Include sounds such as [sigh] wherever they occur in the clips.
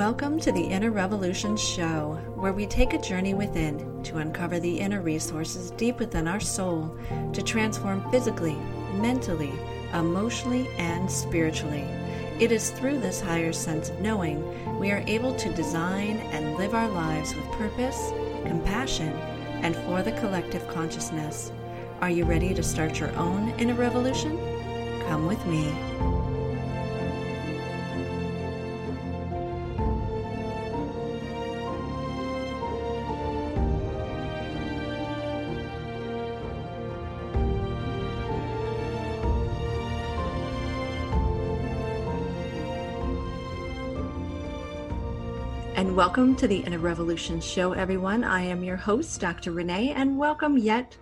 Welcome to the Inner Revolution Show, where we take a journey within to uncover the inner resources deep within our soul to transform physically, mentally, emotionally, and spiritually. It is through this higher sense of knowing we are able to design and live our lives with purpose, compassion, and for the collective consciousness. Are you ready to start your own inner revolution? Come with me. Welcome to the Inner Revolution Show, everyone. I am your host, Dr. Renee, and welcome yet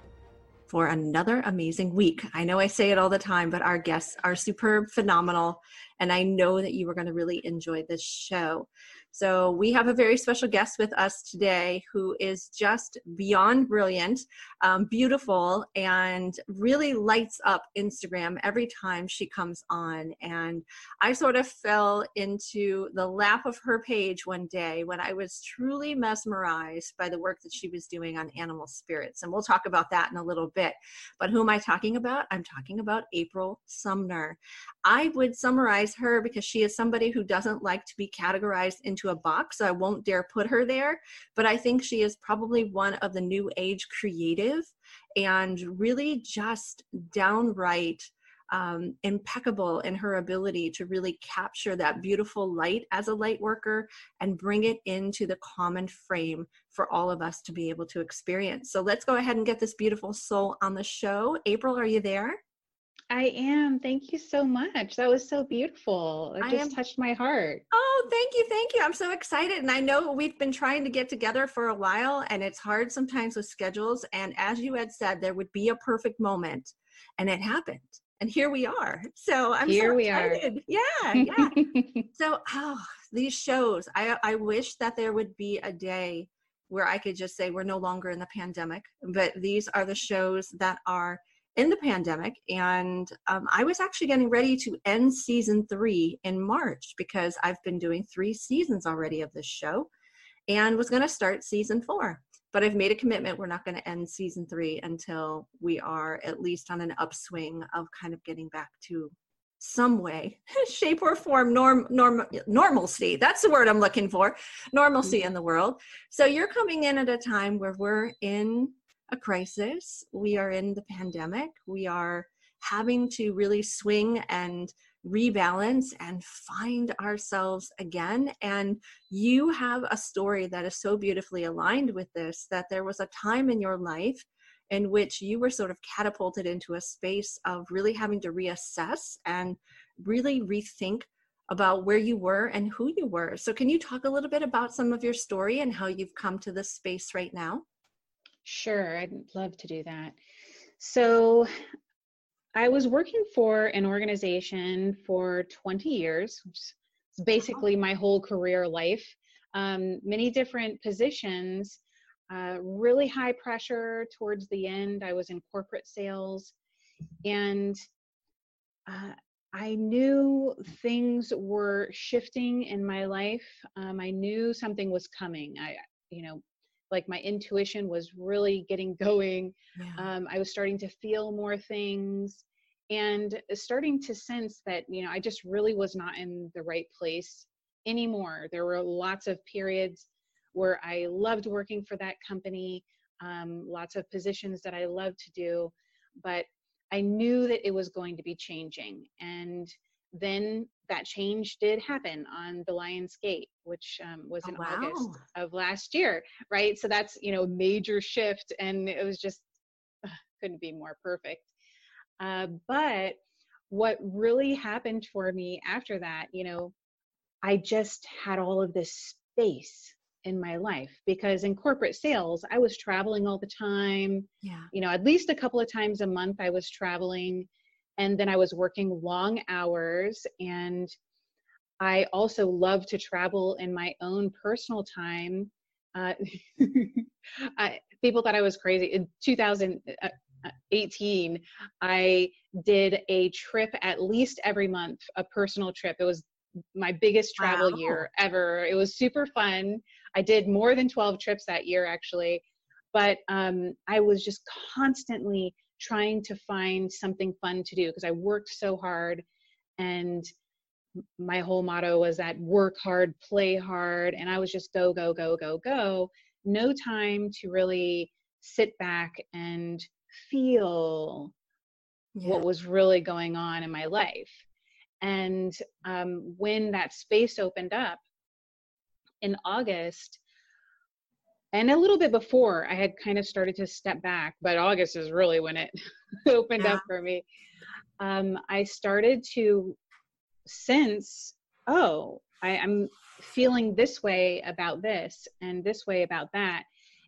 for another amazing week. I know I say it all the time, but our guests are superb, phenomenal, and I know that you are going to really enjoy this show. So, we have a very special guest with us today who is just beyond brilliant, um, beautiful, and really lights up Instagram every time she comes on. And I sort of fell into the lap of her page one day when I was truly mesmerized by the work that she was doing on animal spirits. And we'll talk about that in a little bit. But who am I talking about? I'm talking about April Sumner. I would summarize her because she is somebody who doesn't like to be categorized into a box. So I won't dare put her there. But I think she is probably one of the new age creative and really just downright um, impeccable in her ability to really capture that beautiful light as a light worker and bring it into the common frame for all of us to be able to experience. So let's go ahead and get this beautiful soul on the show. April, are you there? I am. Thank you so much. That was so beautiful. It just am... touched my heart. Oh, thank you. Thank you. I'm so excited. And I know we've been trying to get together for a while, and it's hard sometimes with schedules. And as you had said, there would be a perfect moment, and it happened. And here we are. So I'm here so we excited. are. Yeah, [laughs] yeah. so, oh, these shows. I I wish that there would be a day where I could just say we're no longer in the pandemic, but these are the shows that are in the pandemic and um, i was actually getting ready to end season three in march because i've been doing three seasons already of this show and was going to start season four. But i've made a commitment we're not going to end season three until we are at least on an upswing of kind of getting back to some way [laughs] shape or form norm norm normalcy. That's the word i'm looking for. Normalcy mm-hmm. in the world. So you're coming in at a time where we're in a crisis. We are in the pandemic. We are having to really swing and rebalance and find ourselves again. And you have a story that is so beautifully aligned with this that there was a time in your life in which you were sort of catapulted into a space of really having to reassess and really rethink about where you were and who you were. So, can you talk a little bit about some of your story and how you've come to this space right now? Sure, I'd love to do that. So, I was working for an organization for 20 years, which is basically my whole career life. Um, many different positions, uh, really high pressure towards the end. I was in corporate sales, and uh, I knew things were shifting in my life. Um, I knew something was coming. I, you know, like my intuition was really getting going. Yeah. um, i was starting to feel more things and starting to sense that you know i just really was not in the right place anymore. There were lots of periods where i loved working for that company um, lots of positions that i loved to do but i knew that it was going to be changing. And then that change did happen on the Lions Gate, which um, was oh, in wow. August of last year, right? So that's you know major shift, and it was just uh, couldn't be more perfect. Uh, but what really happened for me after that, you know, I just had all of this space in my life because in corporate sales i was traveling all the time yeah you know at least a couple of times a month i was traveling and then i was working long hours and i also love to travel in my own personal time uh, [laughs] I, people thought i was crazy in 2018 i did a trip at least every month a personal trip it was my biggest travel wow. year ever. It was super fun. I did more than 12 trips that year actually, but um, I was just constantly trying to find something fun to do because I worked so hard and my whole motto was that work hard, play hard, and I was just go, go, go, go, go. No time to really sit back and feel yeah. what was really going on in my life. And um, when that space opened up in August, and a little bit before, I had kind of started to step back, but August is really when it [laughs] opened yeah. up for me. Um, I started to sense, oh, I, I'm feeling this way about this and this way about that.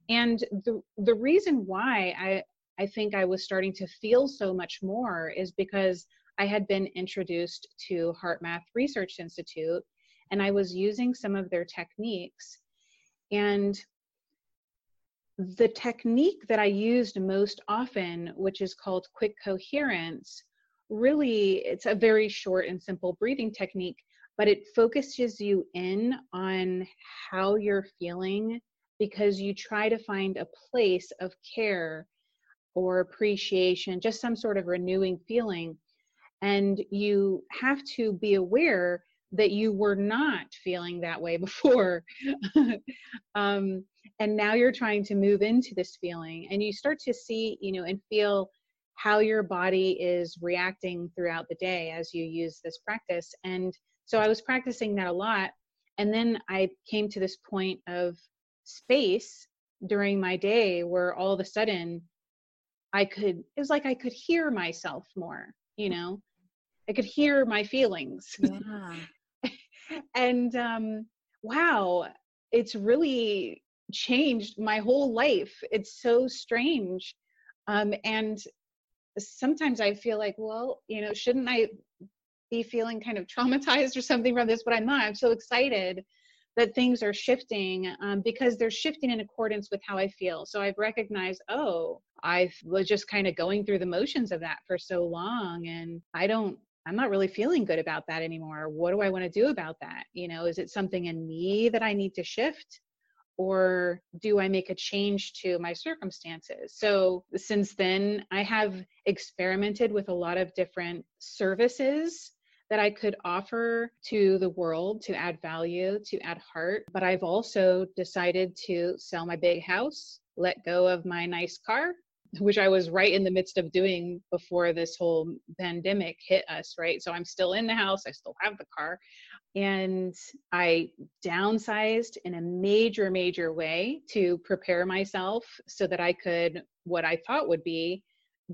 And the the reason why I I think I was starting to feel so much more is because I had been introduced to HeartMath Research Institute and I was using some of their techniques. And the technique that I used most often, which is called quick coherence, really it's a very short and simple breathing technique, but it focuses you in on how you're feeling because you try to find a place of care or appreciation, just some sort of renewing feeling. And you have to be aware that you were not feeling that way [laughs] before um, and now you're trying to move into this feeling and you start to see you know and feel how your body is reacting throughout the day as you use this practice and so i was practicing that a lot and then i came to this point of space during my day where all of a sudden i could it was like i could hear myself more you know I could hear my feelings. Yeah. And um, wow, it's really changed my whole life. It's so strange. Um, and sometimes I feel like, well, you know, shouldn't I be feeling kind of [laughs] traumatized or something from this? But I'm not. I'm so excited that things are shifting um, because they're shifting in accordance with how I feel. So I've recognized, oh, I was just kind of going through the motions of that for so long, and I don't I'm not really feeling good about that anymore. What do I want to do about that? You know, is it something in me that I need to shift? Or do I make a change to my circumstances? So, since then, I have experimented with a lot of different services that I could offer to the world to add value, to add heart. But I've also decided to sell my big house, let go of my nice car, which I was right in the midst of doing before this whole pandemic hit us, right? So I'm still in the house, I still have the car. And I downsized in a major, major way to prepare myself so that I could, what I thought would be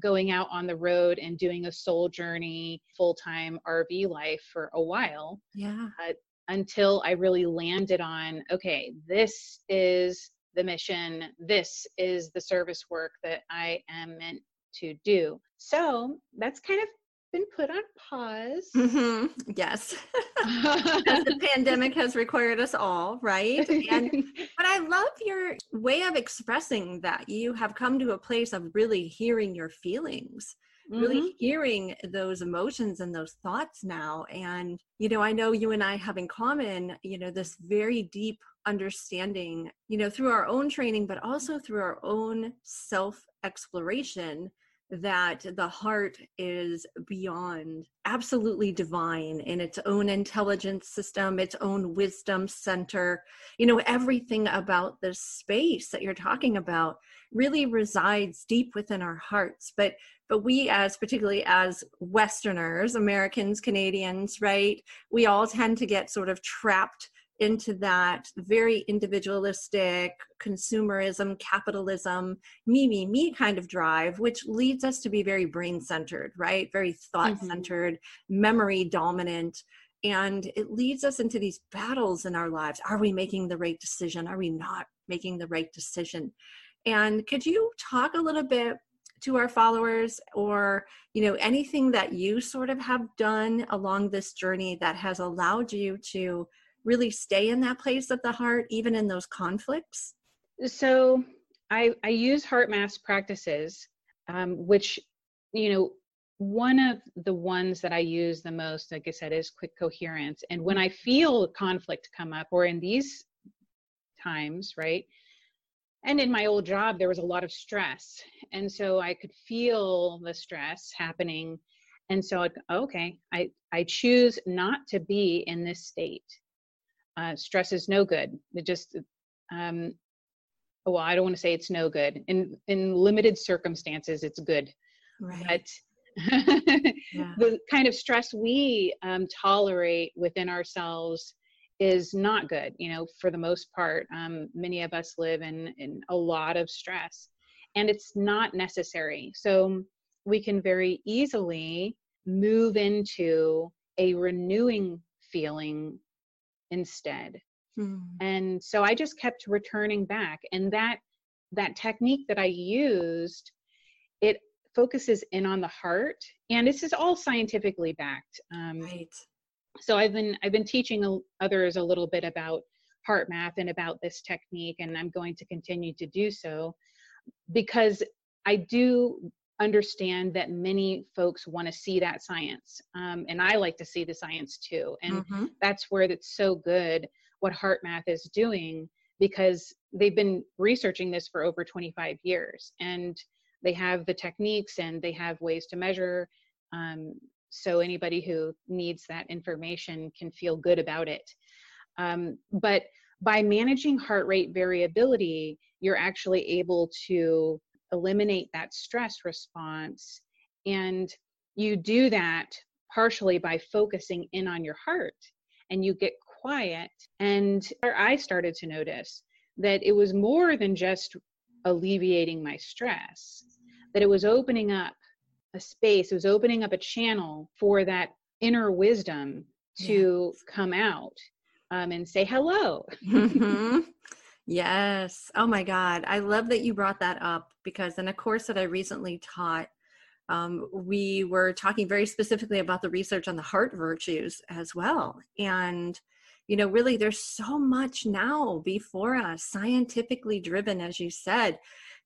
going out on the road and doing a soul journey, full time RV life for a while. Yeah. Uh, until I really landed on, okay, this is the mission. This is the service work that I am meant to do. So that's kind of been put on pause. Mm-hmm. Yes. the pandemic has required us all, right? And [laughs] but I love your way of expressing that. You have come to a place of really hearing your feelings. Mm-hmm. Really hearing those emotions and those thoughts now. And, you know, I know you and I have in common, you know, this very deep understanding, you know, through our own training, but also through our own self exploration that the heart is beyond absolutely divine in its own intelligence system, its own wisdom center. You know, everything about this space that you're talking about really resides deep within our hearts. But but we as particularly as westerners americans canadians right we all tend to get sort of trapped into that very individualistic consumerism, capitalism, me, me, me kind of drive, which leads us to be very brain centered, right? Very thought centered, mm-hmm. memory dominant. And it leads us into these battles in our lives. Are we making the right decision? Are we not making the right decision? And could you talk a little bit to our followers or you know anything that you sort of have done along this journey that has allowed you to really stay in that place of the heart, even in those conflicts? So I, I use HeartMath's practices, um, which, you know, one of the ones that I use the most, like I said, is quick coherence. And when I feel conflict come up, or in these times, right? And in my old job, there was a lot of stress. And so I could feel the stress happening. And so, I'd, okay, I, I choose not to be in this state uh, stress is no good. It just, um, well, I don't want to say it's no good. In in limited circumstances, it's good. Right. But [laughs] yeah. the kind of stress we um, tolerate within ourselves is not good. You know, for the most part, um, many of us live in in a lot of stress, and it's not necessary. So we can very easily move into a renewing feeling instead mm. and so i just kept returning back and that that technique that i used it focuses in on the heart and this is all scientifically backed um, right so i've been i've been teaching others a little bit about HeartMath and about this technique and i'm going to continue to do so because i do understand that many folks want to see that science um, and i like to see the science too and mm-hmm. that's where it's so good what HeartMath is doing because they've been researching this for over 25 years and they have the techniques and they have ways to measure um, so anybody who needs that information can feel good about it um, but by managing heart rate variability you're actually able to eliminate that stress response. And you do that partially by focusing in on your heart and you get quiet. And I started to notice that it was more than just alleviating my stress, that it was opening up a space, it was opening up a channel for that inner wisdom to yes. come out um, and say hello. mm-hmm. Yes. Oh my God. I love that you brought that up because in a course that I recently taught, um, we were talking very specifically about the research on the heart virtues as well. And, you know, really, there's so much now before us, scientifically driven, as you said,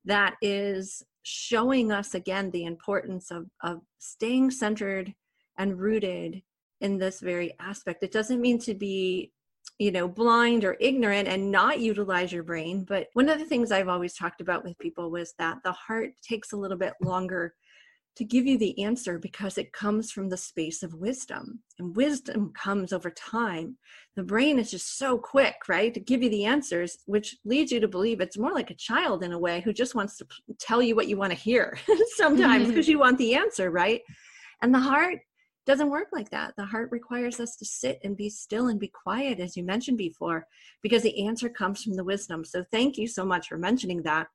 that is showing us again the importance of, of staying centered and rooted in this very aspect. It doesn't mean to be you know blind or ignorant and not utilize your brain. But one of the things i've always talked about with people was that the heart takes a little bit longer to give you the answer because it comes from the space of wisdom. And wisdom comes over time. The brain is just so quick right to give you the answers which leads you to believe it's more like a child in a way who just wants to tell you what you want to hear [laughs] sometimes mm-hmm. because you want the answer right? And the heart doesn't work like that. The heart requires us to sit and be still and be quiet, as you mentioned before, because the answer comes from the wisdom. So, thank you so much for mentioning that.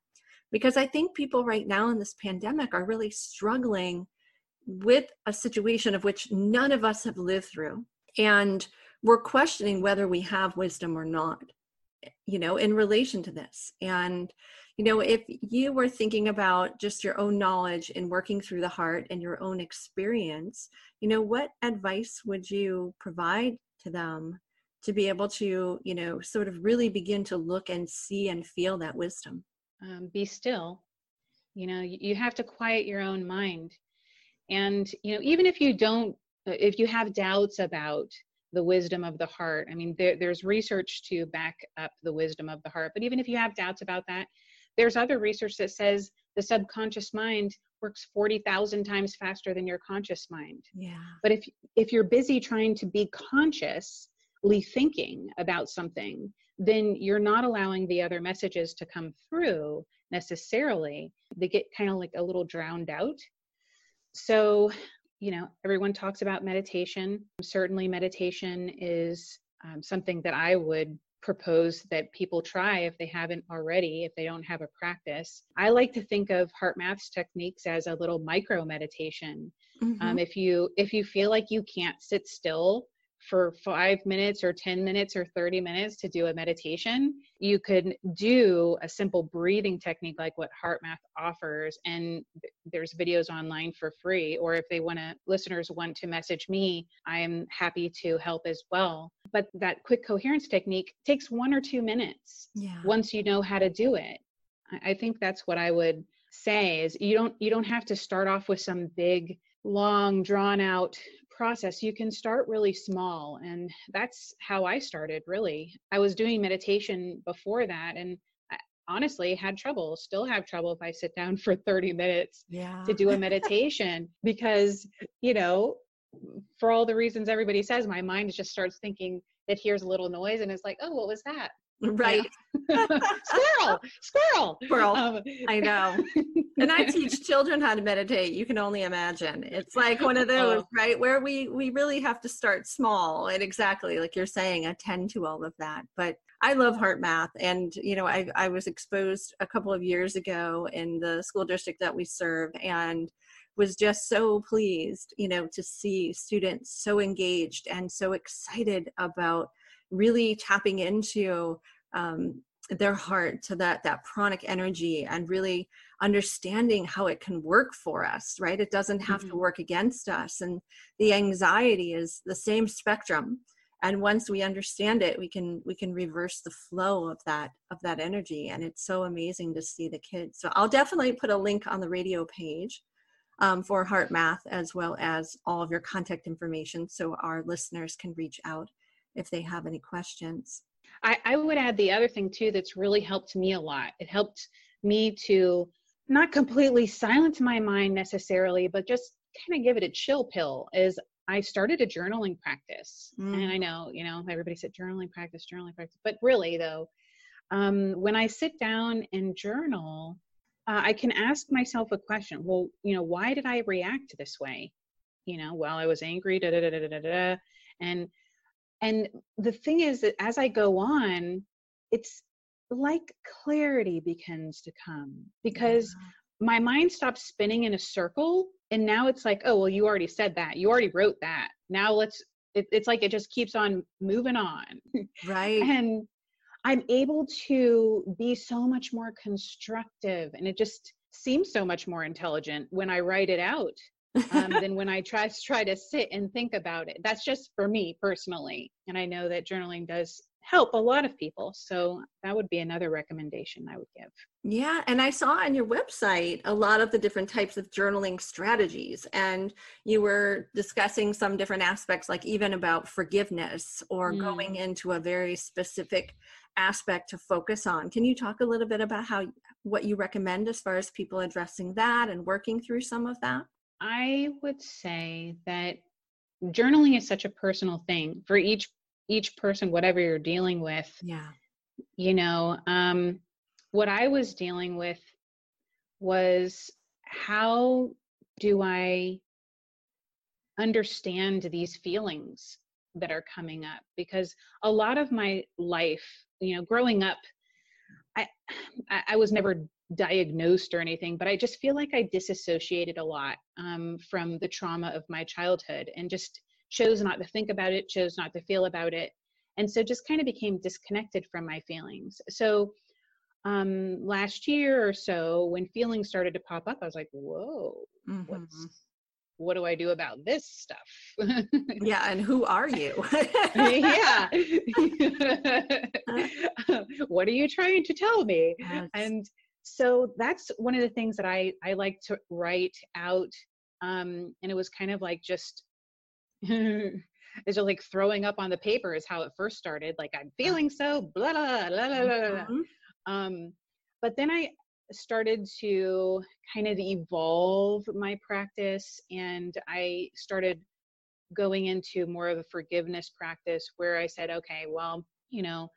Because I think people right now in this pandemic are really struggling with a situation of which none of us have lived through. And we're questioning whether we have wisdom or not, you know, in relation to this. And you know if you were thinking about just your own knowledge and working through the heart and your own experience you know what advice would you provide to them to be able to you know sort of really begin to look and see and feel that wisdom? Um, be still. You know you have to quiet your own mind. And you know even if you don't uh, if you have doubts about the wisdom of the heart i mean there, there's research to back up the wisdom of the heart but even if you have doubts about that there's other research that says the subconscious mind works 40,000 times faster than your conscious mind. Yeah. But if if you're busy trying to be consciously thinking about something, then you're not allowing the other messages to come through necessarily. They get kind of like a little drowned out. So, you know, everyone talks about meditation. Certainly, meditation is um, something that I would propose that people try if they haven't already, if they don't have a practice. I like to think of HeartMath's techniques as a little micro meditation. Mm-hmm. Um, if you if you feel like you can't sit still for five minutes or 10 minutes or 30 minutes to do a meditation, you could do a simple breathing technique like what HeartMath offers. And there's videos online for free. Or if they want to, listeners want to message me, I'm happy to help as well. But that quick coherence technique takes one or two minutes yeah. once you know how to do it. I think that's what I would say is you don't you don't have to start off with some big long drawn out process you can start really small and that's how i started really i was doing meditation before that and I honestly had trouble still have trouble if i sit down [laughs] for 30 minutes yeah. to do a [laughs] meditation because you know for all the reasons everybody says my mind just starts thinking it hears a little noise and it's like oh what was that right. [laughs] Squirrel squirrel. Squirrel. Um, i know. [laughs] And i teach children how to meditate. You can only imagine. It's like one of those oh. right where we we really have to start small. And exactly like you're saying attend to all of that. But i love HeartMath. and you know i i was exposed a couple of years ago in the school district that we serve and was just so pleased you know to see students so engaged and so excited about really tapping into um, their heart to that that pranic energy and really understanding how it can work for us right? It doesn't have mm-hmm. to work against us. And the anxiety is the same spectrum. And once we understand it we can we can reverse the flow of that of that energy. And it's so amazing to see the kids. So i'll definitely put a link on the radio page um, for HeartMath as well as all of your contact information so our listeners can reach out if they have any questions. I, I would add the other thing too that's really helped me a lot. It helped me to not completely silence my mind necessarily, but just kind of give it a chill pill is I started a journaling practice. Mm. And I know, you know, everybody said journaling practice, journaling practice. But really though, um, when I sit down and journal, uh, I can ask myself a question. Well, you know, why did I react this way? You know, well, I was angry, da da da da da da. And and the thing is that as i go on it's like clarity begins to come because yeah. my mind stops spinning in a circle and now it's like oh well you already said that. You already wrote that. Now let's it, it's like it just keeps on moving on. [laughs] Right. And i'm able to be so much more constructive and it just seems so much more intelligent when i write it out um, than when I try to try to sit and think about it. That's just for me personally, and I know that journaling does help a lot of people. So that would be another recommendation I would give. Yeah, and I saw on your website a lot of the different types of journaling strategies, and you were discussing some different aspects, like even about forgiveness or mm. going into a very specific aspect to focus on. Can you talk a little bit about how what you recommend as far as people addressing that and working through some of that? I would say that journaling is such a personal thing for each each person whatever you're dealing with. Yeah. You know, um what I was dealing with was how do I understand these feelings that are coming up because a lot of my life, you know, growing up I I was never diagnosed or anything, but I just feel like I disassociated a lot um, from the trauma of my childhood and just chose not to think about it, chose not to feel about it. And so just kind of became disconnected from my feelings. So um, last year or so, when feelings started to pop up, I was like, whoa, mm-hmm. what's, what do I do about this stuff? yeah, and who are you? [laughs] yeah. [laughs] [laughs] what are you trying to tell me? Yes. And so that's one of the things that I, I like to write out. Um, and it was kind of like just, [laughs] it's just like throwing up on the paper is how it first started. Like I'm feeling so blah, blah, blah, blah, blah, blah. Mm-hmm. Um, but then I, started to kind of evolve my practice and I started going into more of a forgiveness practice where I said, okay, well, you know,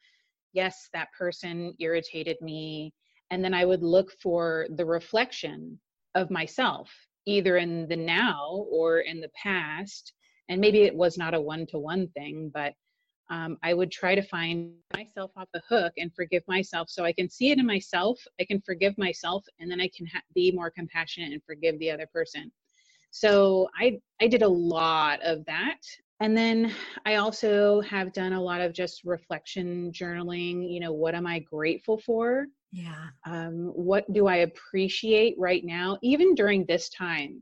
yes, that person irritated me. And then I would look for the reflection of myself, either in the now or in the past. And maybe it was not a one to one thing, but um, I would try to find myself off the hook and forgive myself so I can see it in myself. I can forgive myself, and then I can ha- be more compassionate and forgive the other person. So I I did a lot of that. And then I also have done a lot of just reflection journaling. You know, what am I grateful for? Yeah. Um, what do I appreciate right now, even during this time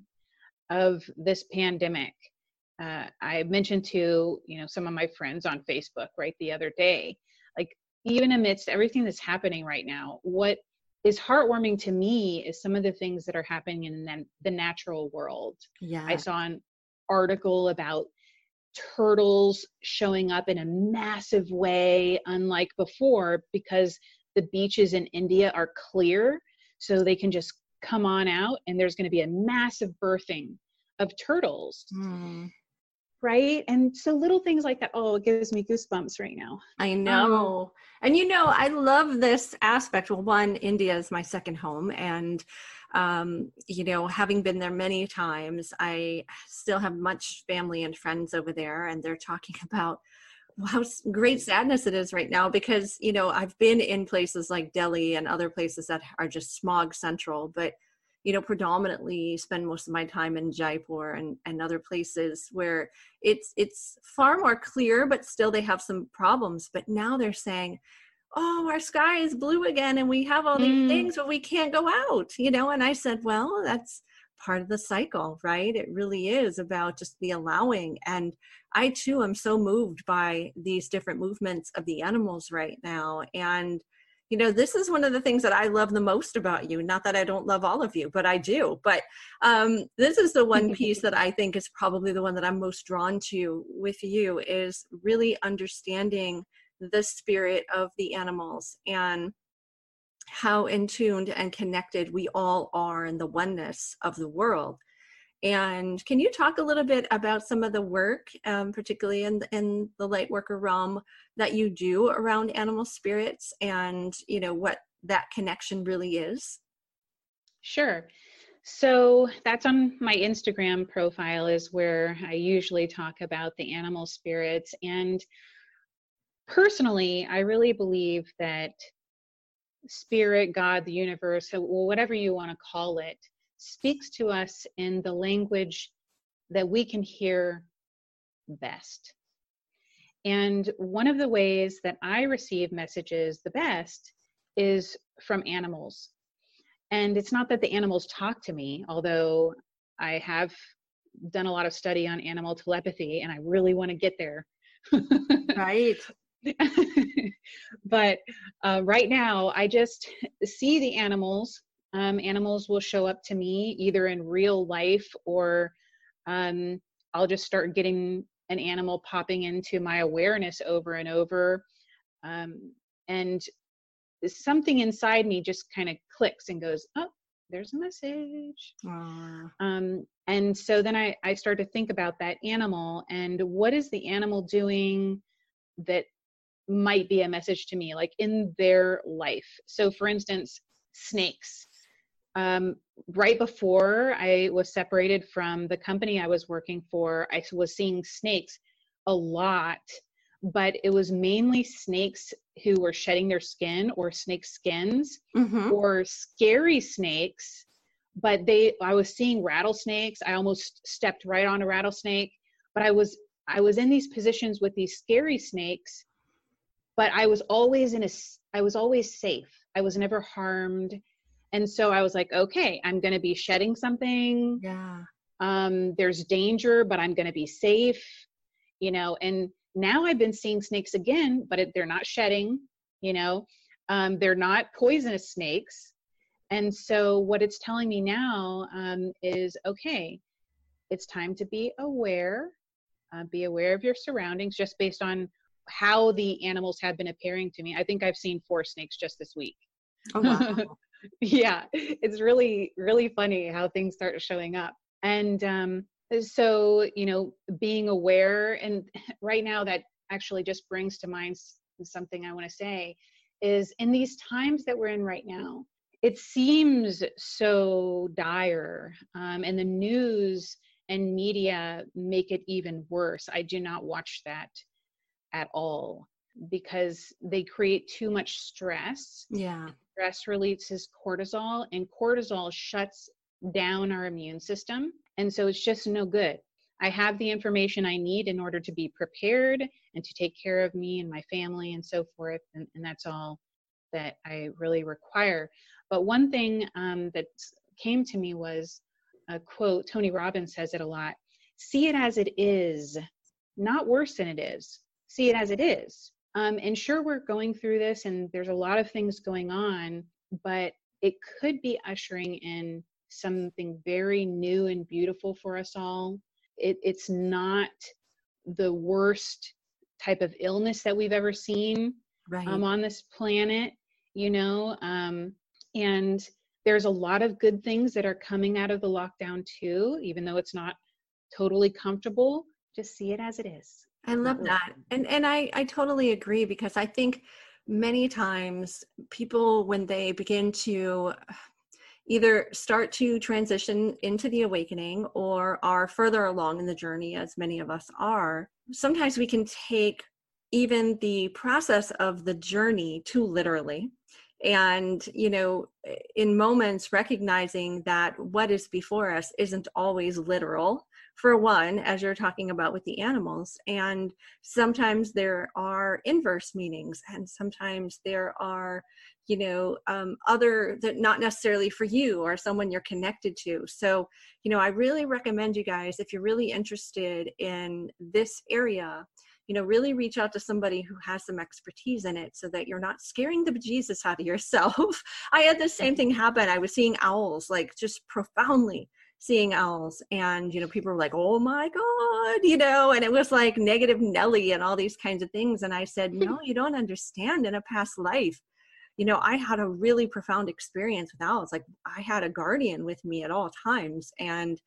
of this pandemic? Uh, I mentioned to you know some of my friends on Facebook right the other day, like even amidst everything that's happening right now, what is heartwarming to me is some of the things that are happening in the natural world. Yeah. I saw an article about turtles showing up in a massive way, unlike before, because the beaches in India are clear. So they can just come on out, and there's going to be a massive birthing of turtles. Mm right and so little things like that oh it gives me goosebumps right now i know um, and you know i love this aspect well one india is my second home and um, you know having been there many times i still have much family and friends over there and they're talking [laughs] about how great sadness it is right now because you know i've been in places like delhi and other places that are just smog central but you know predominantly spend most of my time in jaipur and, and other places where it's it's far more clear but still they have some problems but now they're saying oh our sky is blue again and we have all these mm. things but we can't go out you know and i said well that's part of the cycle right? It really is about just the allowing and i too am so moved by these different movements of the animals right now and you know this is one of the things that i love the most about you not that i don't love all of you but i do but um, this is the one piece that [laughs] i think is probably the one that i'm most drawn to with you is really understanding the spirit of the animals and how in tuned and connected we all are in the oneness of the world and can you talk a little bit about some of the work, um, particularly in the, in the light worker realm, that you do around animal spirits, and you know what that connection really is? Sure. So that's on my Instagram profile is where I usually talk about the animal spirits. And personally, I really believe that spirit, God, the universe, whatever you want to call it, speaks to us in the language that we can hear best. And one of the ways that I receive messages the best is from animals. And it's not that the animals talk to me, although I have done a lot of study on animal telepathy and I really want to get there. [laughs] right. [laughs] but uh, right now, I just see the animals um, animals will show up to me either in real life or um, I'll just start getting an animal popping into my awareness over and over. Um, and something inside me just kind of clicks and goes, oh, there's a message. Um, and so then I, I start to think about that animal and what is the animal doing that might be a message to me, like in their life. So, for instance, snakes um, right before I was separated from the company I was working for, I was seeing snakes a lot, but it was mainly snakes who were shedding their skin or snake skins mm-hmm. or scary snakes. But they, I was seeing rattlesnakes. I almost stepped right on a rattlesnake, but I was, I was in these positions with these scary snakes, but I was always in a, I was always safe. I was never harmed. And so i was like okay i'm going to be shedding something. Yeah. Um there's danger but i'm going to be safe you know and now i've been seeing snakes again but it, they're not shedding you know. Um, they're not poisonous snakes. And so what it's telling me now um, is okay it's time to be aware uh, be aware of your surroundings just based on how the animals have been appearing to me i think i've seen four snakes just this week oh, wow. [laughs] yeah, it's really, really funny how things start showing up. And um, so, you know, being aware, and [laughs] right now that actually just brings to mind something I want to say is in these times that we're in right now, it seems so dire, um, and the news and media make it even worse. I do not watch that at all because they create too much stress. Yeah. Stress releases cortisol, and cortisol shuts down our immune system. And so it's just no good. I have the information I need in order to be prepared and to take care of me and my family and so forth. And, and that's all that I really require. But one thing um, that came to me was a quote Tony Robbins says it a lot see it as it is, not worse than it is. See it as it is. Um, and sure, we're going through this and there's a lot of things going on, but it could be ushering in something very new and beautiful for us all. It, it's not the worst type of illness that we've ever seen right. um, on this planet, you know, um, and there's a lot of good things that are coming out of the lockdown too, even though it's not totally comfortable. Just see it as it is. I love that. And and I I totally agree because I think many times people when they begin to either start to transition into the awakening or are further along in the journey as many of us are, sometimes we can take even the process of the journey too literally and you know in moments recognizing that what is before us isn't always literal for one as you're talking about with the animals and sometimes there are inverse meanings and sometimes there are you know um, other that not necessarily for you or someone you're connected to. So you know i really recommend you guys if you're really interested in this area you know really reach out to somebody who has some expertise in it so that you're not scaring the bejesus out of yourself. [laughs] I had the same thing happen. I was seeing owls like just profoundly seeing owls and you know people were like oh my god you know and it was like negative nelly and all these kinds of things and i said [laughs] no you don't understand in a past life you know i had a really profound experience with owls like i had a guardian with me at all times and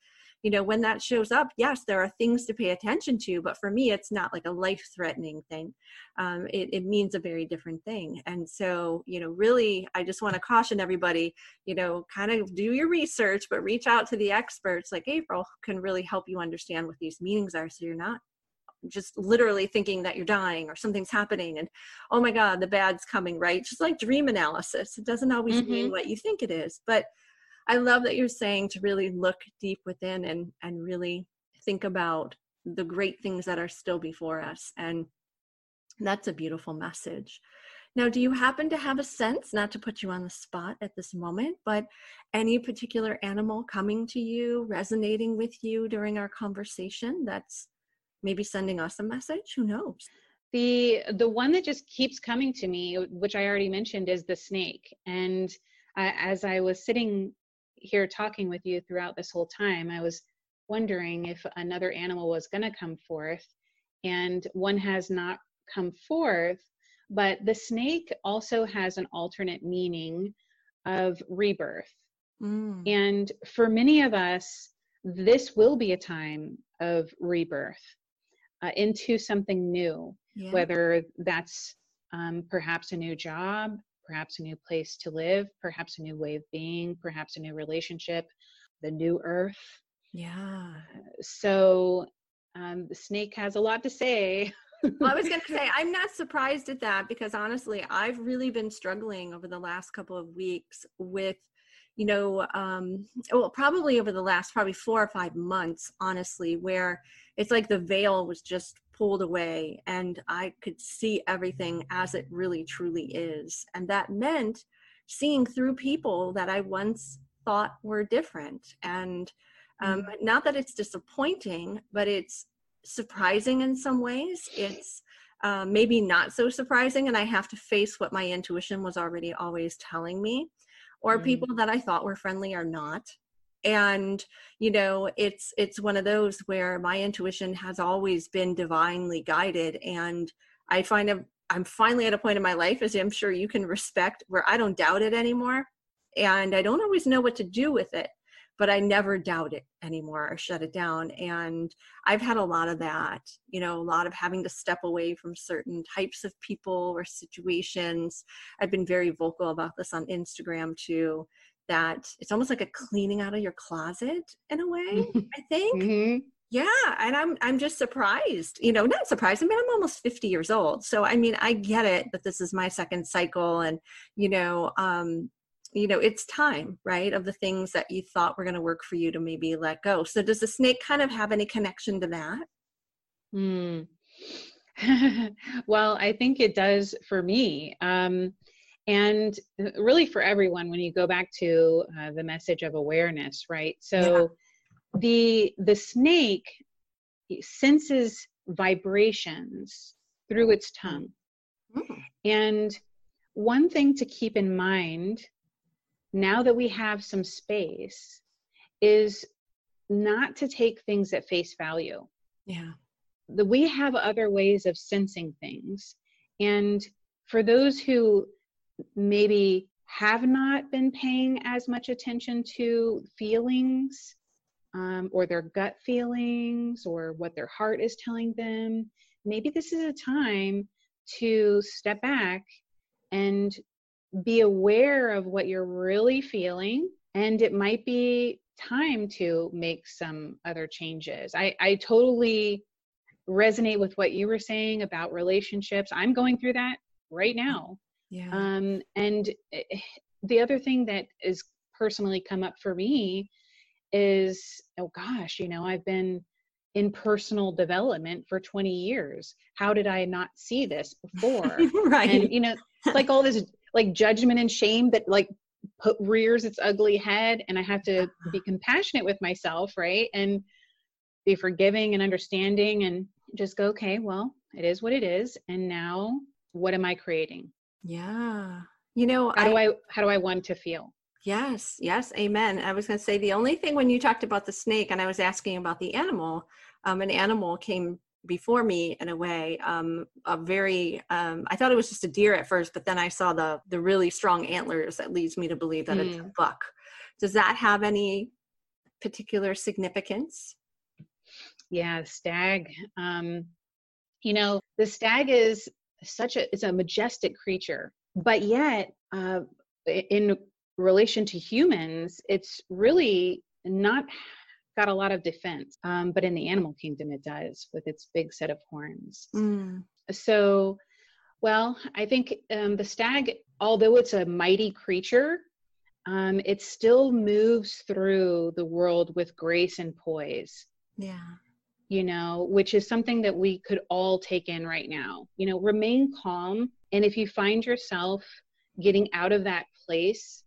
you know when that shows up yes there are things to pay attention to but for me it's not like a life threatening thing. Um, it, it means a very different thing. And so you know really i just want to caution everybody you know kind of do your research but reach out to the experts like april can really help you understand what these meanings are so you're not just literally thinking that you're dying or something's happening and oh my god the bad's coming right? Just like dream analysis. It doesn't always mm-hmm. mean what you think it is but I love that you're saying to really look deep within and and really think about the great things that are still before us and that's a beautiful message. Now, do you happen to have a sense, not to put you on the spot at this moment, but any particular animal coming to you, resonating with you during our conversation that's maybe sending us a message? Who knows? The the one that just keeps coming to me, which I already mentioned, is the snake. And uh, as I was sitting here talking with you throughout this whole time, I was wondering if another animal was going to come forth, and one has not come forth. But the snake also has an alternate meaning of rebirth. Mm. And for many of us, this will be a time of rebirth uh, into something new, yeah. whether that's um, perhaps a new job, perhaps a new place to live, perhaps a new way of being, perhaps a new relationship, the new earth. Yeah. So um, the snake has a lot to say. [laughs] well, I was going to say, I'm not surprised at that because honestly, I've really been struggling over the last couple of weeks with, you know, um, well, probably over the last probably four or five months, honestly, where it's like the veil was just pulled away and I could see everything as it really truly is. And that meant seeing through people that I once thought were different. And um, mm-hmm. not that it's disappointing, but it's surprising in some ways. It's uh, maybe not so surprising, and I have to face what my intuition was already always telling me, or mm. people that I thought were friendly are not and you know it's it's one of those where my intuition has always been divinely guided and i find i'm finally at a point in my life as i'm sure you can respect where i don't doubt it anymore and I don't always know what to do with it, but I never doubt it anymore or shut it down. And I've had a lot of that, you know, a lot of having to step away from certain types of people or situations. I've been very vocal about this on Instagram too that it's almost like a cleaning out of your closet in a way i think. Mm-hmm. yeah and i'm i'm just surprised you know not surprised i mean i'm almost 50 years old so i mean i get it that this is my second cycle and you know um you know it's time right of the things that you thought were going to work for you to maybe let go. So does the snake kind of have any connection to that? Mm. [laughs] well i think it does for me. Um and uh, really for everyone when you go back to uh, the message of awareness right? So yeah. the the snake senses vibrations through its tongue. Mm. and one thing to keep in mind now that we have some space is not to take things at face value. Yeah. The, we have other ways of sensing things. And for those who maybe have not been paying as much attention to feelings um, or their gut feelings or what their heart is telling them, maybe this is a time to step back and be aware of what you're really feeling. And it might be time to make some other changes. I, I totally resonate with what you were saying about relationships. I'm going through that right now. Yeah. Um, and eh, the other thing that has personally come up for me is, oh gosh, you know, I've been in personal development for 20 years. How did I not see this before? [laughs] right. And, you know, like all this like judgment and shame that like put, rears its ugly head. And I have to be uh-huh. compassionate with myself, right? And be forgiving and understanding and just go, okay, well, it is what it is. And now what am I creating? Yeah. You know, how do I, I how do I want to feel? Yes, yes, amen. I was going to say the only thing when you talked about the snake and I was asking about the animal, um, an animal came before me in a way um, a very um, i thought it was just a deer at first but then i saw the the really strong antlers that leads me to believe that mm. it's a mm. buck does that have any particular significance yeah stag um, you know the stag is such a it's a majestic creature but yet uh, in relation to humans it's really not got a lot of defense um, but in the animal kingdom it does with its big set of horns. Mm. so well i think um, the stag although it's a mighty creature um, it still moves through the world with grace and poise. Yeah you know, which is something that we could all take in right now. You know, remain calm. And if you find yourself getting out of that place,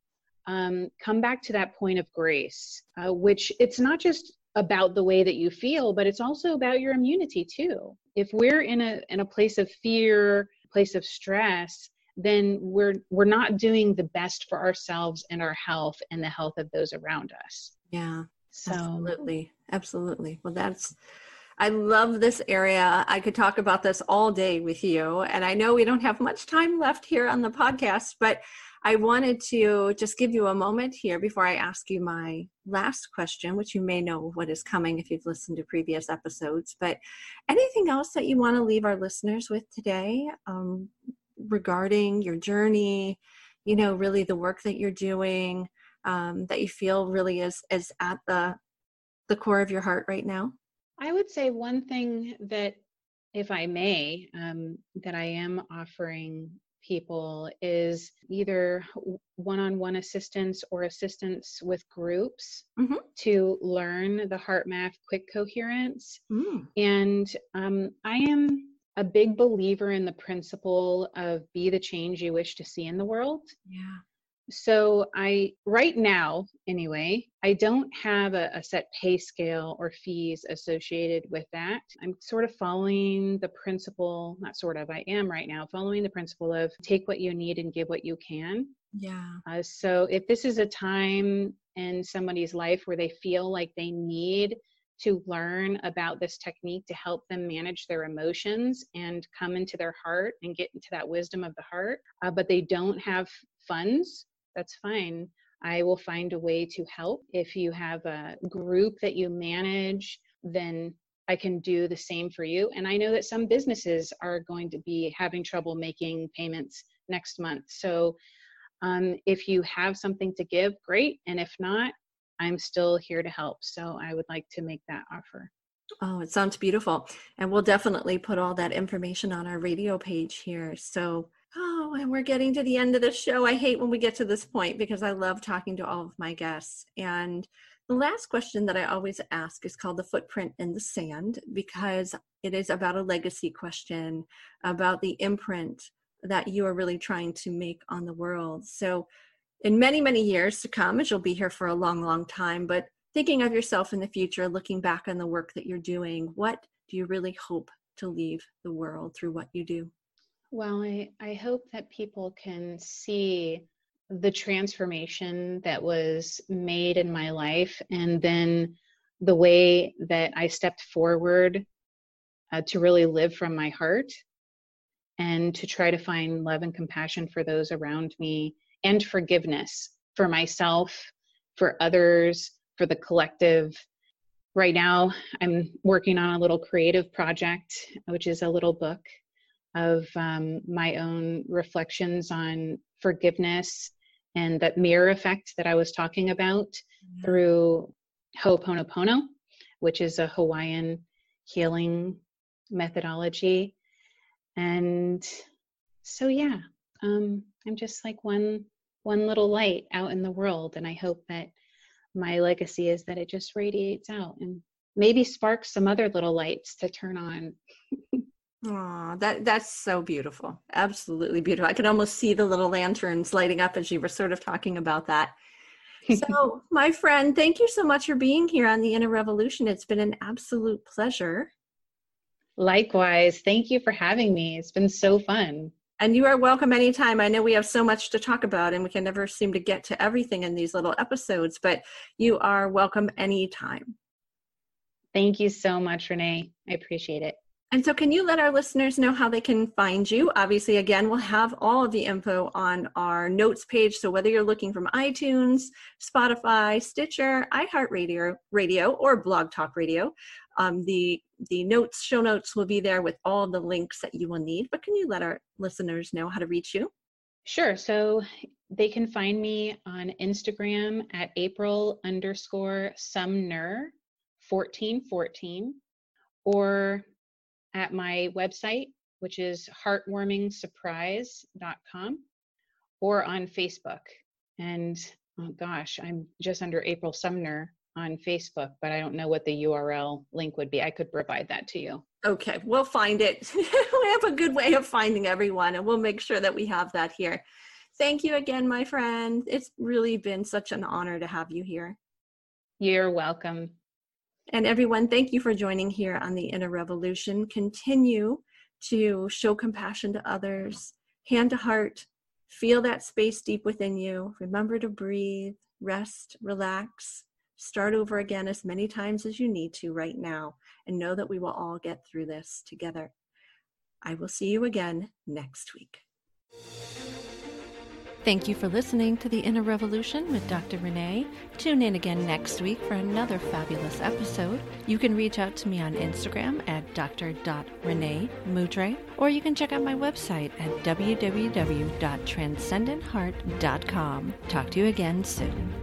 um, come back to that point of grace, uh, which it's not just about the way that you feel, but it's also about your immunity too. If we're in a in a place of fear, place of stress, then we're we're not doing the best for ourselves and our health and the health of those around us. Yeah. So, absolutely. Absolutely. Well, that's I love this area. I could talk about this all day with you. And I know we don't have much time left here on the podcast, but I wanted to just give you a moment here before I ask you my last question, which you may know what is coming if you've listened to previous episodes. But anything else that you want to leave our listeners with today um, regarding your journey, you know, really the work that you're doing um, that you feel really is, is at the, the core of your heart right now? I would say one thing that, if I may, um, that I am offering people is either one on one assistance or assistance with groups mm-hmm. to learn the HeartMath quick coherence. Mm. And um, I am a big believer in the principle of be the change you wish to see in the world. Yeah so i right now anyway i don't have a, a, set pay scale or fees associated with that. I'm sort of following the principle not sort of i am right now following the principle of take what you need and give what you can. Yeah. Uh, so if this is a time in somebody's life where they feel like they need to learn about this technique to help them manage their emotions and come into their heart and get into that wisdom of the heart, uh, but they don't have funds that's fine. I will find a way to help. If you have a group that you manage, then I can do the same for you. And I know that some businesses are going to be having trouble making payments next month. So um, if you have something to give, great. And if not, I'm still here to help. So I would like to make that offer. Oh, it sounds beautiful. And we'll definitely put all that information on our radio page here. So, oh, and we're getting to the end of the show. I hate when we get to this point because I love talking to all of my guests. And the last question that I always ask is called the footprint in the sand because it is about a legacy question, about the imprint that you are really trying to make on the world. So, in many, many years to come, as you'll be here for a long, long time, but thinking of yourself in the future, looking back on the work that you're doing, what do you really hope to leave the world through what you do? Well, I, I hope that people can see the transformation that was made in my life and then the way that I stepped forward uh, to really live from my heart and to try to find love and compassion for those around me and forgiveness for myself, for others, for the collective. Right now, I'm working on a little creative project, which is a little book of um, my own reflections on forgiveness and that mirror effect that I was talking about mm-hmm. through Ho'oponopono, which is a Hawaiian healing methodology. And so, yeah, um, I'm just like one one little light out in the world, and I hope that my legacy is that it just radiates out and maybe sparks some other little lights to turn on. [laughs] Oh, that that's so beautiful. Absolutely beautiful. I could almost see the little lanterns lighting up as you were sort of talking about that. So, [laughs] my friend, thank you so much for being here on the Inner Revolution. It's been an absolute pleasure. Likewise. Thank you for having me. It's been so fun. And you are welcome anytime. I know we have so much to talk about and we can never seem to get to everything in these little episodes, but you are welcome anytime. Thank you so much, Renee. I appreciate it. And so, can you let our listeners know how they can find you? Obviously, again, we'll have all of the info on our notes page. So, whether you're looking from iTunes, Spotify, Stitcher, iHeartRadio, Radio, or Blog Talk Radio, um, the the notes, show notes will be there with all the links that you will need. But can you let our listeners know how to reach you? Sure. So they can find me on Instagram at April underscore Sumner 1414 or at my website, which is heartwarmingsurprise.com, or on Facebook. And oh gosh, I'm just under April Sumner on Facebook, but I don't know what the URL link would be. I could provide that to you. Okay, we'll find it. [laughs] we have a good way of finding everyone, and we'll make sure that we have that here. Thank you again, my friend. It's really been such an honor to have you here. You're welcome. And everyone, thank you for joining here on the Inner Revolution. Continue to show compassion to others, hand to heart, feel that space deep within you. Remember to breathe, rest, relax, start over again as many times as you need to right now, and know that we will all get through this together. I will see you again next week. Thank you for listening to The Inner Revolution with Dr. Renee. Tune in again next week for another fabulous episode. You can reach out to me on Instagram at dr.renee Mudre, or you can check out my website at www.transcendentheart.com. Talk to you again soon.